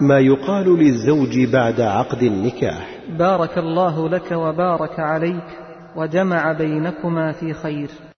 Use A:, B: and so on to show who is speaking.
A: ما يقال للزوج بعد عقد النكاح.
B: بارك الله لك وبارك عليك وجمع بينكما في خير.